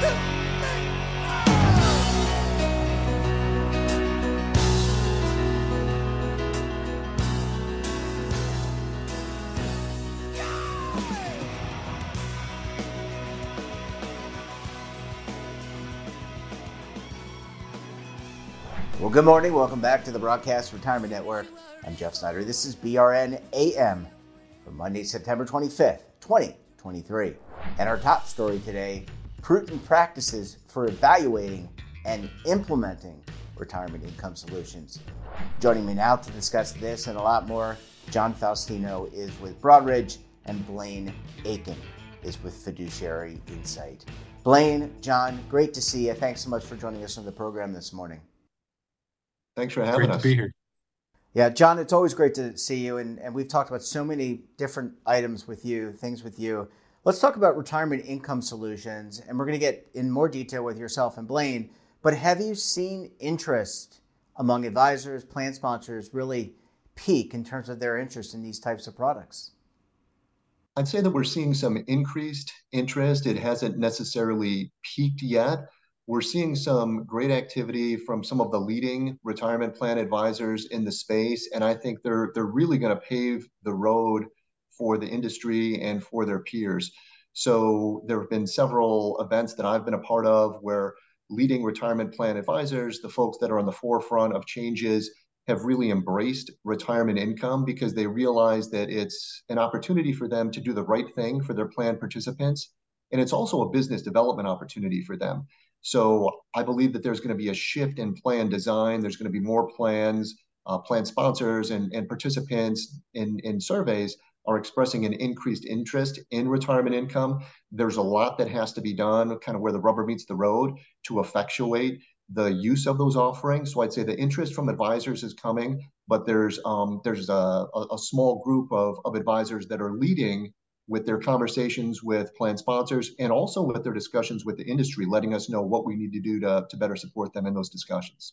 Well, good morning. Welcome back to the Broadcast Retirement Network. I'm Jeff Snyder. This is BRN AM for Monday, September 25th, 2023. And our top story today prudent practices for evaluating and implementing retirement income solutions. Joining me now to discuss this and a lot more, John Faustino is with Broadridge and Blaine Aikin is with Fiduciary Insight. Blaine, John, great to see you. Thanks so much for joining us on the program this morning. Thanks for having Great us. to be here. Yeah, John, it's always great to see you. And, and we've talked about so many different items with you, things with you. Let's talk about retirement income solutions. And we're going to get in more detail with yourself and Blaine. But have you seen interest among advisors, plan sponsors really peak in terms of their interest in these types of products? I'd say that we're seeing some increased interest. It hasn't necessarily peaked yet, we're seeing some great activity from some of the leading retirement plan advisors in the space, and I think they're they're really going to pave the road for the industry and for their peers. So there have been several events that I've been a part of where leading retirement plan advisors, the folks that are on the forefront of changes, have really embraced retirement income because they realize that it's an opportunity for them to do the right thing for their plan participants. And it's also a business development opportunity for them. So I believe that there's going to be a shift in plan design. There's going to be more plans, uh, plan sponsors, and, and participants in, in surveys are expressing an increased interest in retirement income. There's a lot that has to be done, kind of where the rubber meets the road, to effectuate the use of those offerings. So I'd say the interest from advisors is coming, but there's um, there's a, a small group of, of advisors that are leading with their conversations with plan sponsors and also with their discussions with the industry, letting us know what we need to do to, to better support them in those discussions.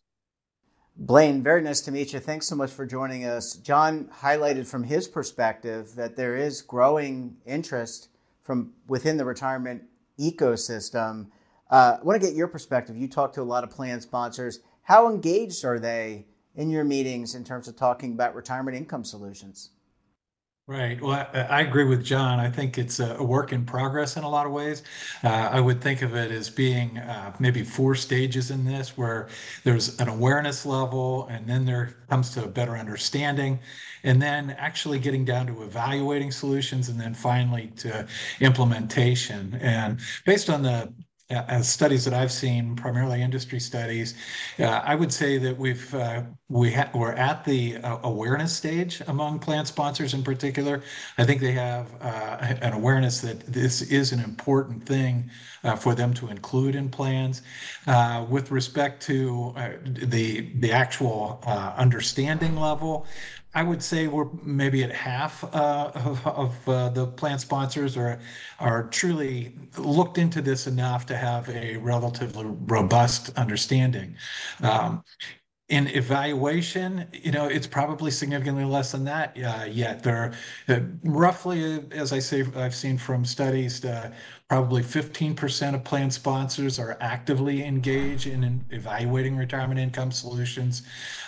Blaine, very nice to meet you. Thanks so much for joining us. John highlighted from his perspective that there is growing interest from within the retirement ecosystem. Uh, I want to get your perspective. You talk to a lot of plan sponsors. How engaged are they in your meetings in terms of talking about retirement income solutions? Right. Well, I, I, agree with John. I think it's a, work in progress in a lot of ways. Uh, I would think of it as being uh, maybe four stages in this, where there's an awareness level, and then there comes to a better understanding, and then actually getting down to evaluating solutions, and then finally to implementation. And based on the as studies that I've seen, primarily industry studies, uh, I would say that we've uh, we ha- we're at the uh, awareness stage among plan sponsors in particular. I think they have uh, an awareness that this is an important thing uh, for them to include in plans. Uh, with respect to the the actual understanding level, I would say we're maybe at half uh, of, of uh, the plan sponsors are are truly looked into this enough to have a relatively robust understanding. Um, in evaluation, you know, it's probably significantly less than that uh, yet. There, uh, roughly, as I say, I've seen from studies, uh, probably 15% of plan sponsors are actively engaged in, in evaluating retirement income solutions.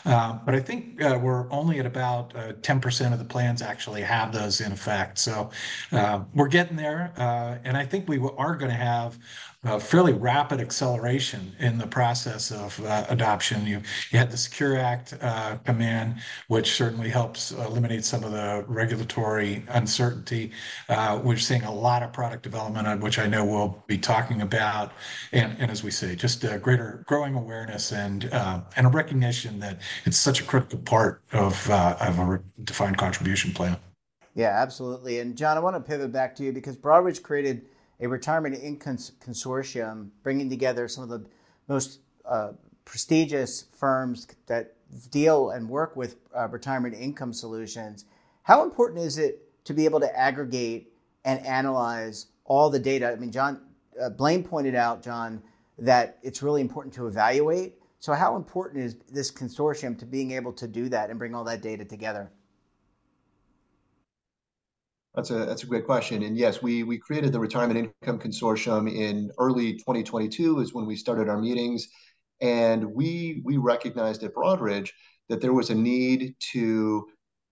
Uh, but I think uh, we're only at about 10% uh, of the plans actually have those in effect. So we're getting there, and I think we are going to have a fairly rapid acceleration in the process of uh, adoption. You, you had the Secure Act uh, come in, which certainly helps eliminate some of the regulatory uncertainty. Uh, we're seeing a lot of product development, which I know we'll be talking about. And, and as we say, just a greater growing awareness and, uh, and a recognition that it's such a critical part of, uh, of a defined contribution plan. Yeah, absolutely. And John, I want to pivot back to you because Broadridge created – a retirement income consortium bringing together some of the most uh, prestigious firms that deal and work with uh, retirement income solutions. How important is it to be able to aggregate and analyze all the data? I mean, John uh, Blaine pointed out, John, that it's really important to evaluate. So, how important is this consortium to being able to do that and bring all that data together? That's a that's a great question. And yes, we we created the Retirement Income Consortium in early 2022 is when we started our meetings, and we we recognized at Broadridge that there was a need to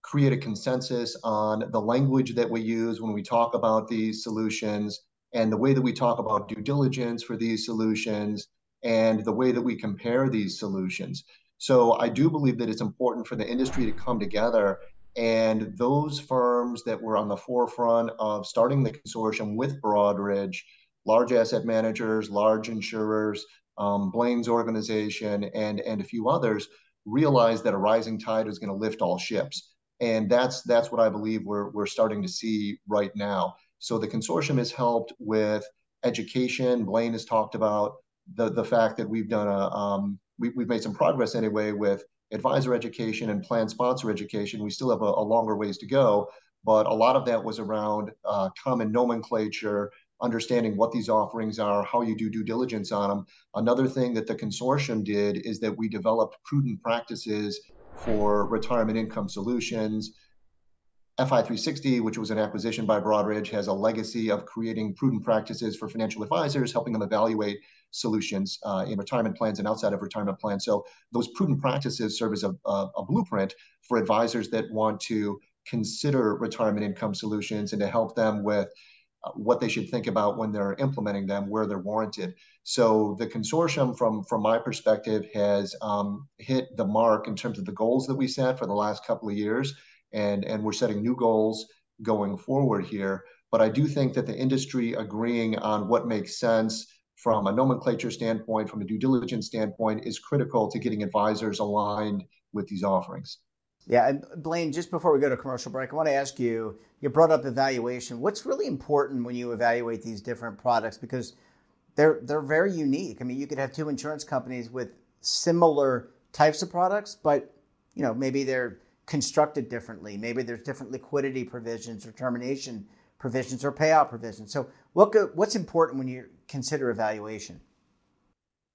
create a consensus on the language that we use when we talk about these solutions and the way that we talk about due diligence for these solutions and the way that we compare these solutions. So I do believe that it's important for the industry to come together and those firms that were on the forefront of starting the consortium with Broadridge, large asset managers, large insurers, um, Blaine's organization, and, and a few others, realized that a rising tide is going to lift all ships. And that's that's what I believe we're we're starting to see right now. So the consortium has helped with education. Blaine has talked about the the fact that we've done a um, we, we've made some progress anyway with advisor education and plan sponsor education. We still have a, a longer ways to go, but a lot of that was around uh, common nomenclature, understanding what these offerings are, how you do due diligence on them. Another thing that the consortium did is that we developed prudent practices for retirement income solutions. FI360, which was an acquisition by Broadridge, has a legacy of creating prudent practices for financial advisors, helping them evaluate solutions uh, in retirement plans and outside of retirement plans. So those prudent practices serve as a, a, a blueprint for advisors that want to consider retirement income solutions and to help them with what they should think about when they're implementing them, where they're warranted. So the consortium, from from my perspective, has um, hit the mark in terms of the goals that we set for the last couple of years, and and we're setting new goals going forward here. But I do think that the industry agreeing on what makes sense from a nomenclature standpoint, from a due diligence standpoint, is critical to getting advisors aligned with these offerings. Yeah, and Blaine, just before we go to commercial break, I want to ask you you brought up evaluation. What's really important when you evaluate these different products? Because they're they're very unique. I mean, you could have two insurance companies with similar types of products, but you know, maybe they're constructed differently. Maybe there's different liquidity provisions or termination provisions or payout provisions. So, what go, what's important when you consider evaluation?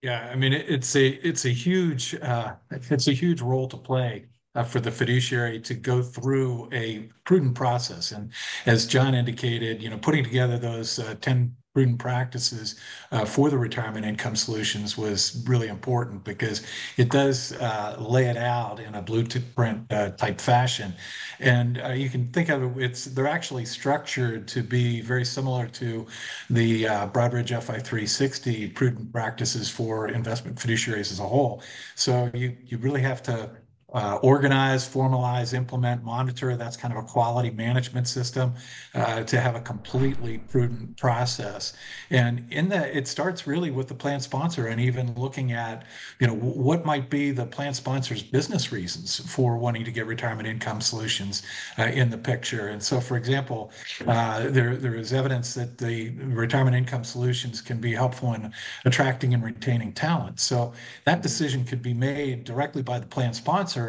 Yeah, I mean it's a it's a huge uh, it's a huge role to play uh, for the fiduciary to go through a prudent process, and as John indicated, you know, putting together those uh, ten prudent practices uh, for the retirement income solutions was really important because it does uh, lay it out in a blueprint uh, type fashion. And uh, you can think of it it's they're actually structured to be very similar to the broadridge fi 360 prudent practices for investment fiduciaries as a whole. So you you really have to uh, organize, formalize, implement, monitor. That's kind of a quality management system uh, to have a completely prudent process. And in that, it starts really with the plan sponsor and even looking at, you know, what might be the plan sponsor's business reasons for wanting to get retirement income solutions uh, in the picture. And so, for example, uh, there there is evidence that the retirement income solutions can be helpful in attracting and retaining talent. So that decision could be made directly by the plan sponsor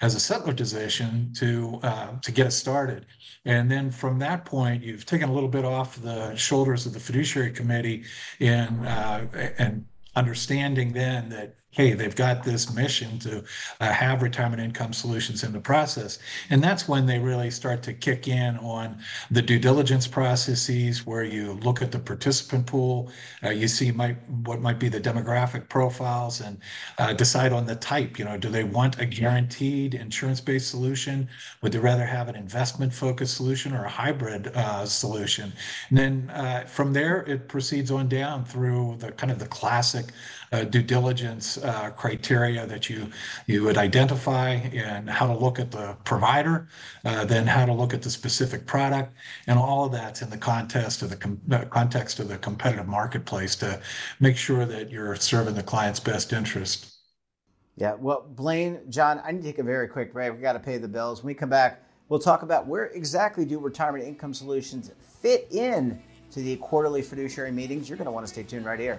as a settlor to uh, to get us started. And then from that point, you've taken a little bit off the shoulders of the fiduciary committee in uh, and understanding then that hey, they've got this mission to uh, have retirement income solutions in the process. And that's when they really start to kick in on the due diligence processes where you look at the participant pool, uh, you see might, what might be the demographic profiles and uh, decide on the type. You know, do they want a guaranteed insurance-based solution? Would they rather have an investment-focused solution or a hybrid uh, solution? And then uh, from there, it proceeds on down through the kind of the classic uh, due diligence uh, criteria that you you would identify and how to look at the provider, uh, then how to look at the specific product, and all of that's in the context of the com- uh, context of the competitive marketplace to make sure that you're serving the client's best interest. Yeah, well, Blaine, John, I need to take a very quick break. We got to pay the bills. When we come back, we'll talk about where exactly do retirement income solutions fit in to the quarterly fiduciary meetings. You're going to want to stay tuned right here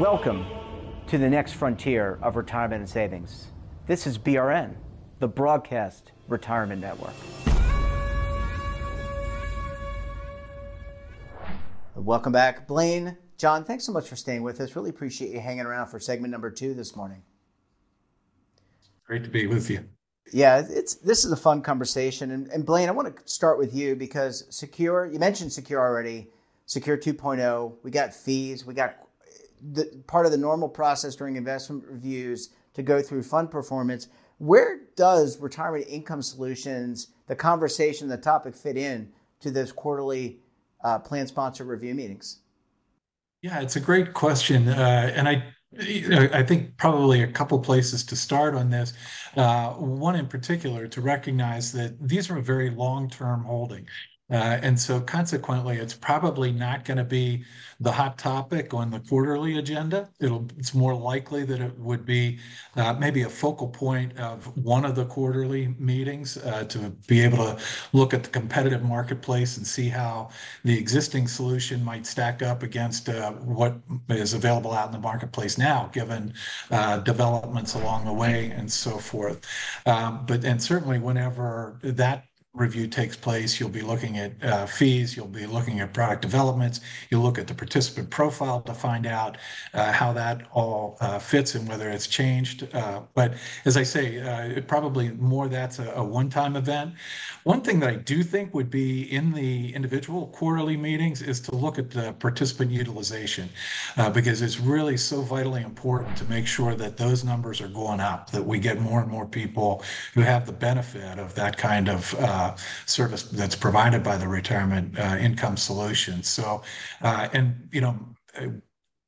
Welcome to the next frontier of retirement and savings. This is BRN, the Broadcast Retirement Network. Welcome back, Blaine. John, thanks so much for staying with us. Really appreciate you hanging around for segment number two this morning. Great to be with you. Yeah, it's this is a fun conversation. And, and Blaine, I want to start with you because Secure, you mentioned Secure already, Secure 2.0. We got fees, we got the part of the normal process during investment reviews to go through fund performance. Where does retirement income solutions, the conversation, the topic fit in to those quarterly uh, plan sponsor review meetings? Yeah, it's a great question, uh, and I I think probably a couple places to start on this. Uh, one in particular to recognize that these are a very long-term holding. Uh, and so consequently, it's probably not going to be the hot topic on the quarterly agenda. It'll, it's more likely that it would be uh, maybe a focal point of one of the quarterly meetings uh, to be able to look at the competitive marketplace and see how the existing solution might stack up against what is available out in the marketplace now, given developments along the way and so forth. Um, but and certainly whenever that review takes place. You'll be looking at uh, fees, you'll be looking at product developments, you'll look at the participant profile to find out uh, how that all uh, fits and whether it's changed. Uh, but as I say, uh, probably more that's a, a one-time event. One thing that I do think would be in the individual quarterly meetings is to look at the participant utilization uh, because it's really so vitally important to make sure that those numbers are going up, that we get more and more people who have the benefit of that kind of service that's provided by the retirement uh, income solution. So, uh, and you know,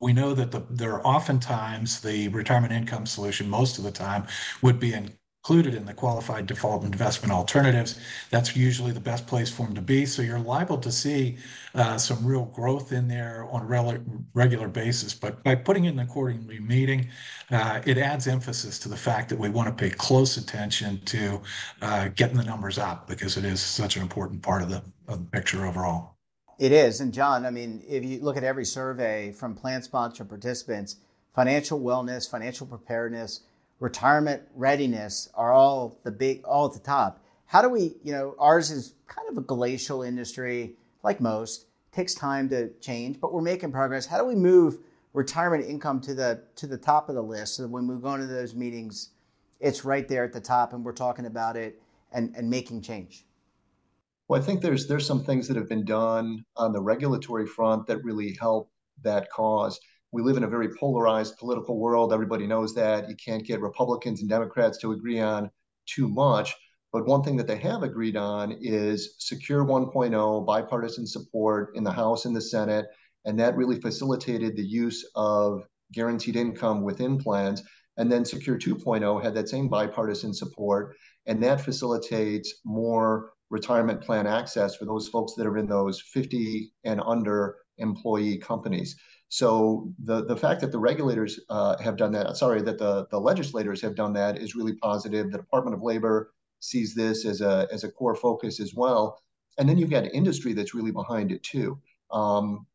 we know that the, there are oftentimes the retirement income solution, most of the time, would be in included in the qualified default investment alternatives. That's usually the best place for them to be. So you're liable to see uh, some real growth in there on a regular basis. But by putting it in a quarterly meeting, uh, it adds emphasis to the fact that we want to pay close attention to uh, getting the numbers up because it is such an important part of the, of the picture overall. It is. And John, I mean, if you look at every survey from plan sponsor participants, financial wellness, financial preparedness, retirement readiness are all the big, all at the top. How do we, you know, ours is kind of a glacial industry, like most, takes time to change, but we're making progress. How do we move retirement income to the to the top of the list so that when we go into those meetings, it's right there at the top and we're talking about it and, and making change? Well, I think there's there's some things that have been done on the regulatory front that really help that cause we live in a very polarized political world. Everybody knows that. You can't get Republicans and Democrats to agree on too much. But one thing that they have agreed on is Secure 1.0, bipartisan support in the House and the Senate. And that really facilitated the use of guaranteed income within plans. And then Secure 2.0 had that same bipartisan support. And that facilitates more retirement plan access for those folks that are in those 50 and under employee companies. So the the fact that the regulators uh, have done that, sorry, that the the legislators have done that is really positive. The Department of Labor sees this as a as a core focus as well, and then you've got industry that's really behind it too. Um,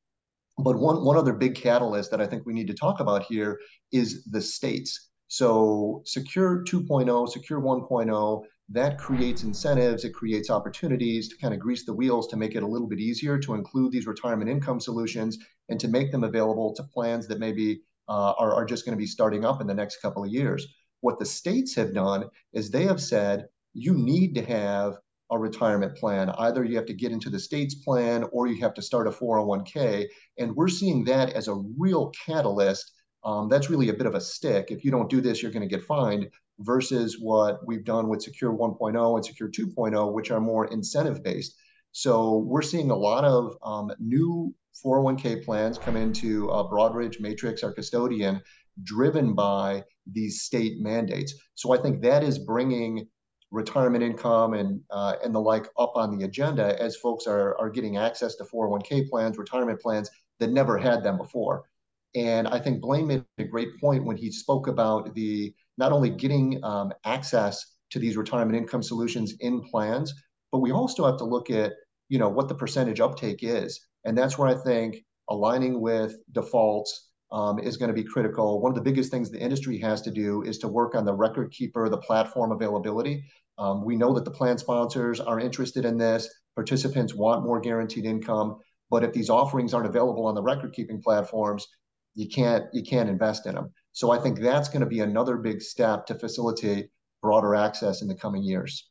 but one one other big catalyst that I think we need to talk about here is the states. So Secure 2.0, Secure 1.0, that creates incentives, it creates opportunities to kind of grease the wheels to make it a little bit easier to include these retirement income solutions and to make them available to plans that maybe uh, are, are just going to be starting up in the next couple of years. What the states have done is they have said you need to have a retirement plan. Either you have to get into the state's plan or you have to start a 401k. And we're seeing that as a real catalyst. Um, that's really a bit of a stick. If you don't do this, you're going to get fined versus what we've done with Secure 1.0 and Secure 2.0, which are more incentive based. So we're seeing a lot of um, new 401k plans come into uh, Broadridge, Matrix, our custodian, driven by these state mandates. So I think that is bringing retirement income and uh, and the like up on the agenda as folks are are getting access to 401k plans, retirement plans that never had them before. And I think Blaine made a great point when he spoke about the not only getting um, access to these retirement income solutions in plans, but we also have to look at you know what the percentage uptake is, and that's where I think aligning with defaults um, is going to be critical. One of the biggest things the industry has to do is to work on the record keeper, the platform availability. Um, we know that the plan sponsors are interested in this. Participants want more guaranteed income, but if these offerings aren't available on the record keeping platforms, you can't you can't invest in them. So I think that's going to be another big step to facilitate broader access in the coming years.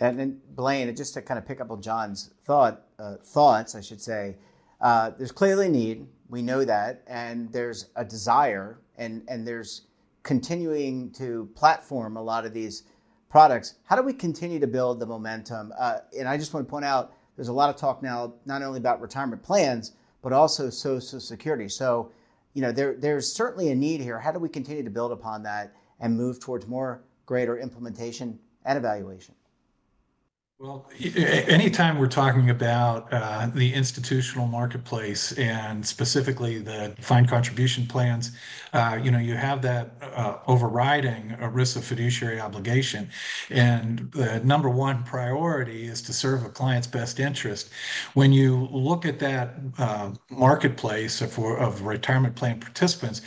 And then Blaine, just to kind of pick up on John's thought uh, thoughts, I should say, uh, there's clearly need. We know that, and there's a desire, and and there's continuing to platform a lot of these products. How do we continue to build the momentum? Uh, and I just want to point out, there's a lot of talk now, not only about retirement plans, but also Social Security. So you know, there, there's certainly a need here. How do we continue to build upon that and move towards more greater implementation and evaluation? Well, anytime we're talking about uh, the institutional marketplace and specifically the defined contribution plans, uh, you know, you have that uh, overriding ERISA fiduciary obligation. And the number one priority is to serve a client's best interest. When you look at that uh, marketplace of, of retirement plan participants,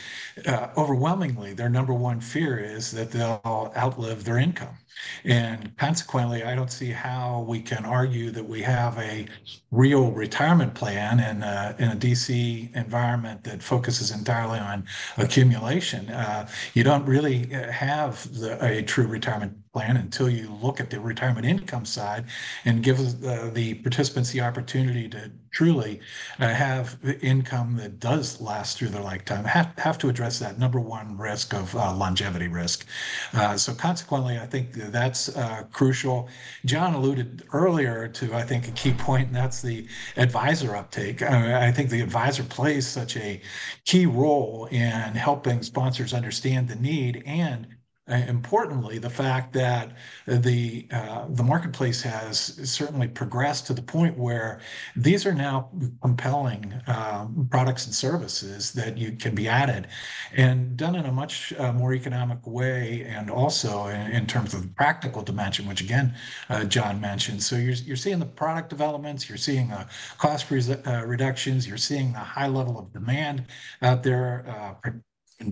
uh, overwhelmingly, their number one fear is that they'll outlive their income. And consequently, I don't see how we can argue that we have a real retirement plan in a, in a DC environment that focuses entirely on accumulation. Uh, you don't really uh, have the, a true retirement plan until you look at the retirement income side and give uh, the participants the opportunity to truly uh, have income that does last through their lifetime. Have, have to address that number one risk of uh, longevity risk. Uh, so consequently, I think that's uh, crucial. John alluded earlier to, I think, a key point, and that's the advisor uptake. Uh, I think the advisor plays such a key role in helping sponsors understand the need and importantly, the fact that the uh, the marketplace has certainly progressed to the point where these are now compelling um, products and services that you can be added, and done in a much uh, more economic way, and also in, terms of the practical dimension, which again uh, John mentioned. So you're you're seeing the product developments, you're seeing uh, cost uh, reductions, you're seeing the high level of demand out there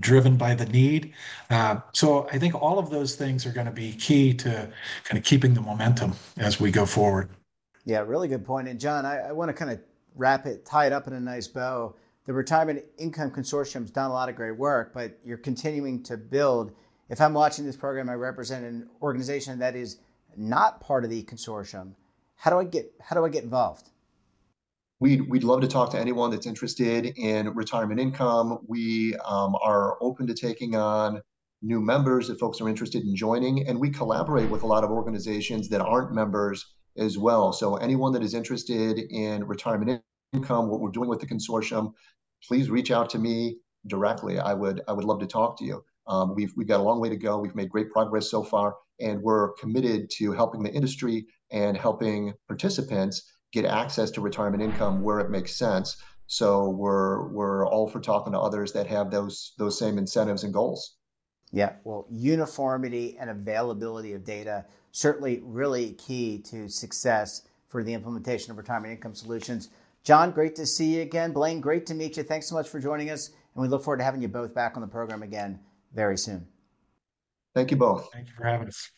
driven by the need. Uh, so I think all of those things are going to be key to kind of keeping the momentum as we go forward. Yeah, really good point. And John, I, want to kind of wrap it, tie it up in a nice bow. The Retirement Income Consortium's done a lot of great work, but you're continuing to build. If I'm watching this program, I represent an organization that is not part of the consortium. How do I get how do I get involved? We'd, we'd love to talk to anyone that's interested in retirement income. We um, are open to taking on new members if folks are interested in joining. And we collaborate with a lot of organizations that aren't members as well. So anyone that is interested in retirement income, what we're doing with the consortium, please reach out to me directly. I would I would love to talk to you. Um, we've we've got a long way to go. We've made great progress so far, and we're committed to helping the industry and helping participants get access to retirement income where it makes sense. So we're we're all for talking to others that have those those same incentives and goals. Yeah, well, uniformity and availability of data certainly really key to success for the implementation of retirement income solutions. John, great to see you again. Blaine, great to meet you. Thanks so much for joining us, and we look forward to having you both back on the program again very soon. Thank you both. Thank you for having us.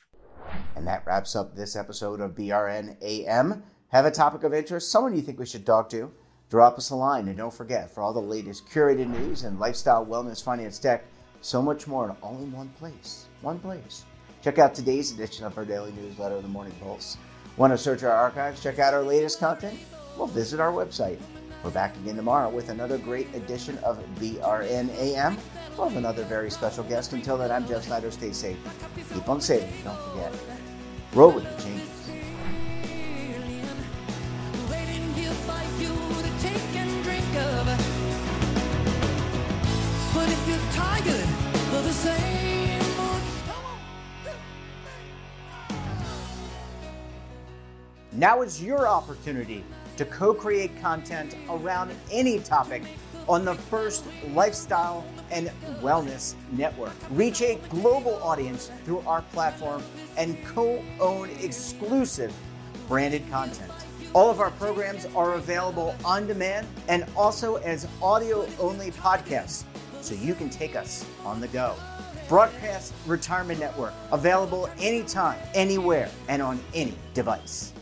And that wraps up this episode of BRN AM. Have a topic of interest, someone you think we should talk to? Drop us a line. And don't forget, for all the latest curated news and lifestyle, wellness, finance, tech, so much more, all in one place. One place. Check out today's edition of our daily newsletter, The Morning Pulse. Want to search our archives, check out our latest content? Well, visit our website. We're back again tomorrow with another great edition of BRNAM. We'll have another very special guest. Until then, I'm Jeff Snyder. Stay safe. Keep on saving. Don't forget. Roll with the changes. Now is your opportunity to co create content around any topic on the first lifestyle and wellness network. Reach a global audience through our platform and co own exclusive branded content. All of our programs are available on demand and also as audio only podcasts, so you can take us on the go. Broadcast Retirement Network, available anytime, anywhere, and on any device.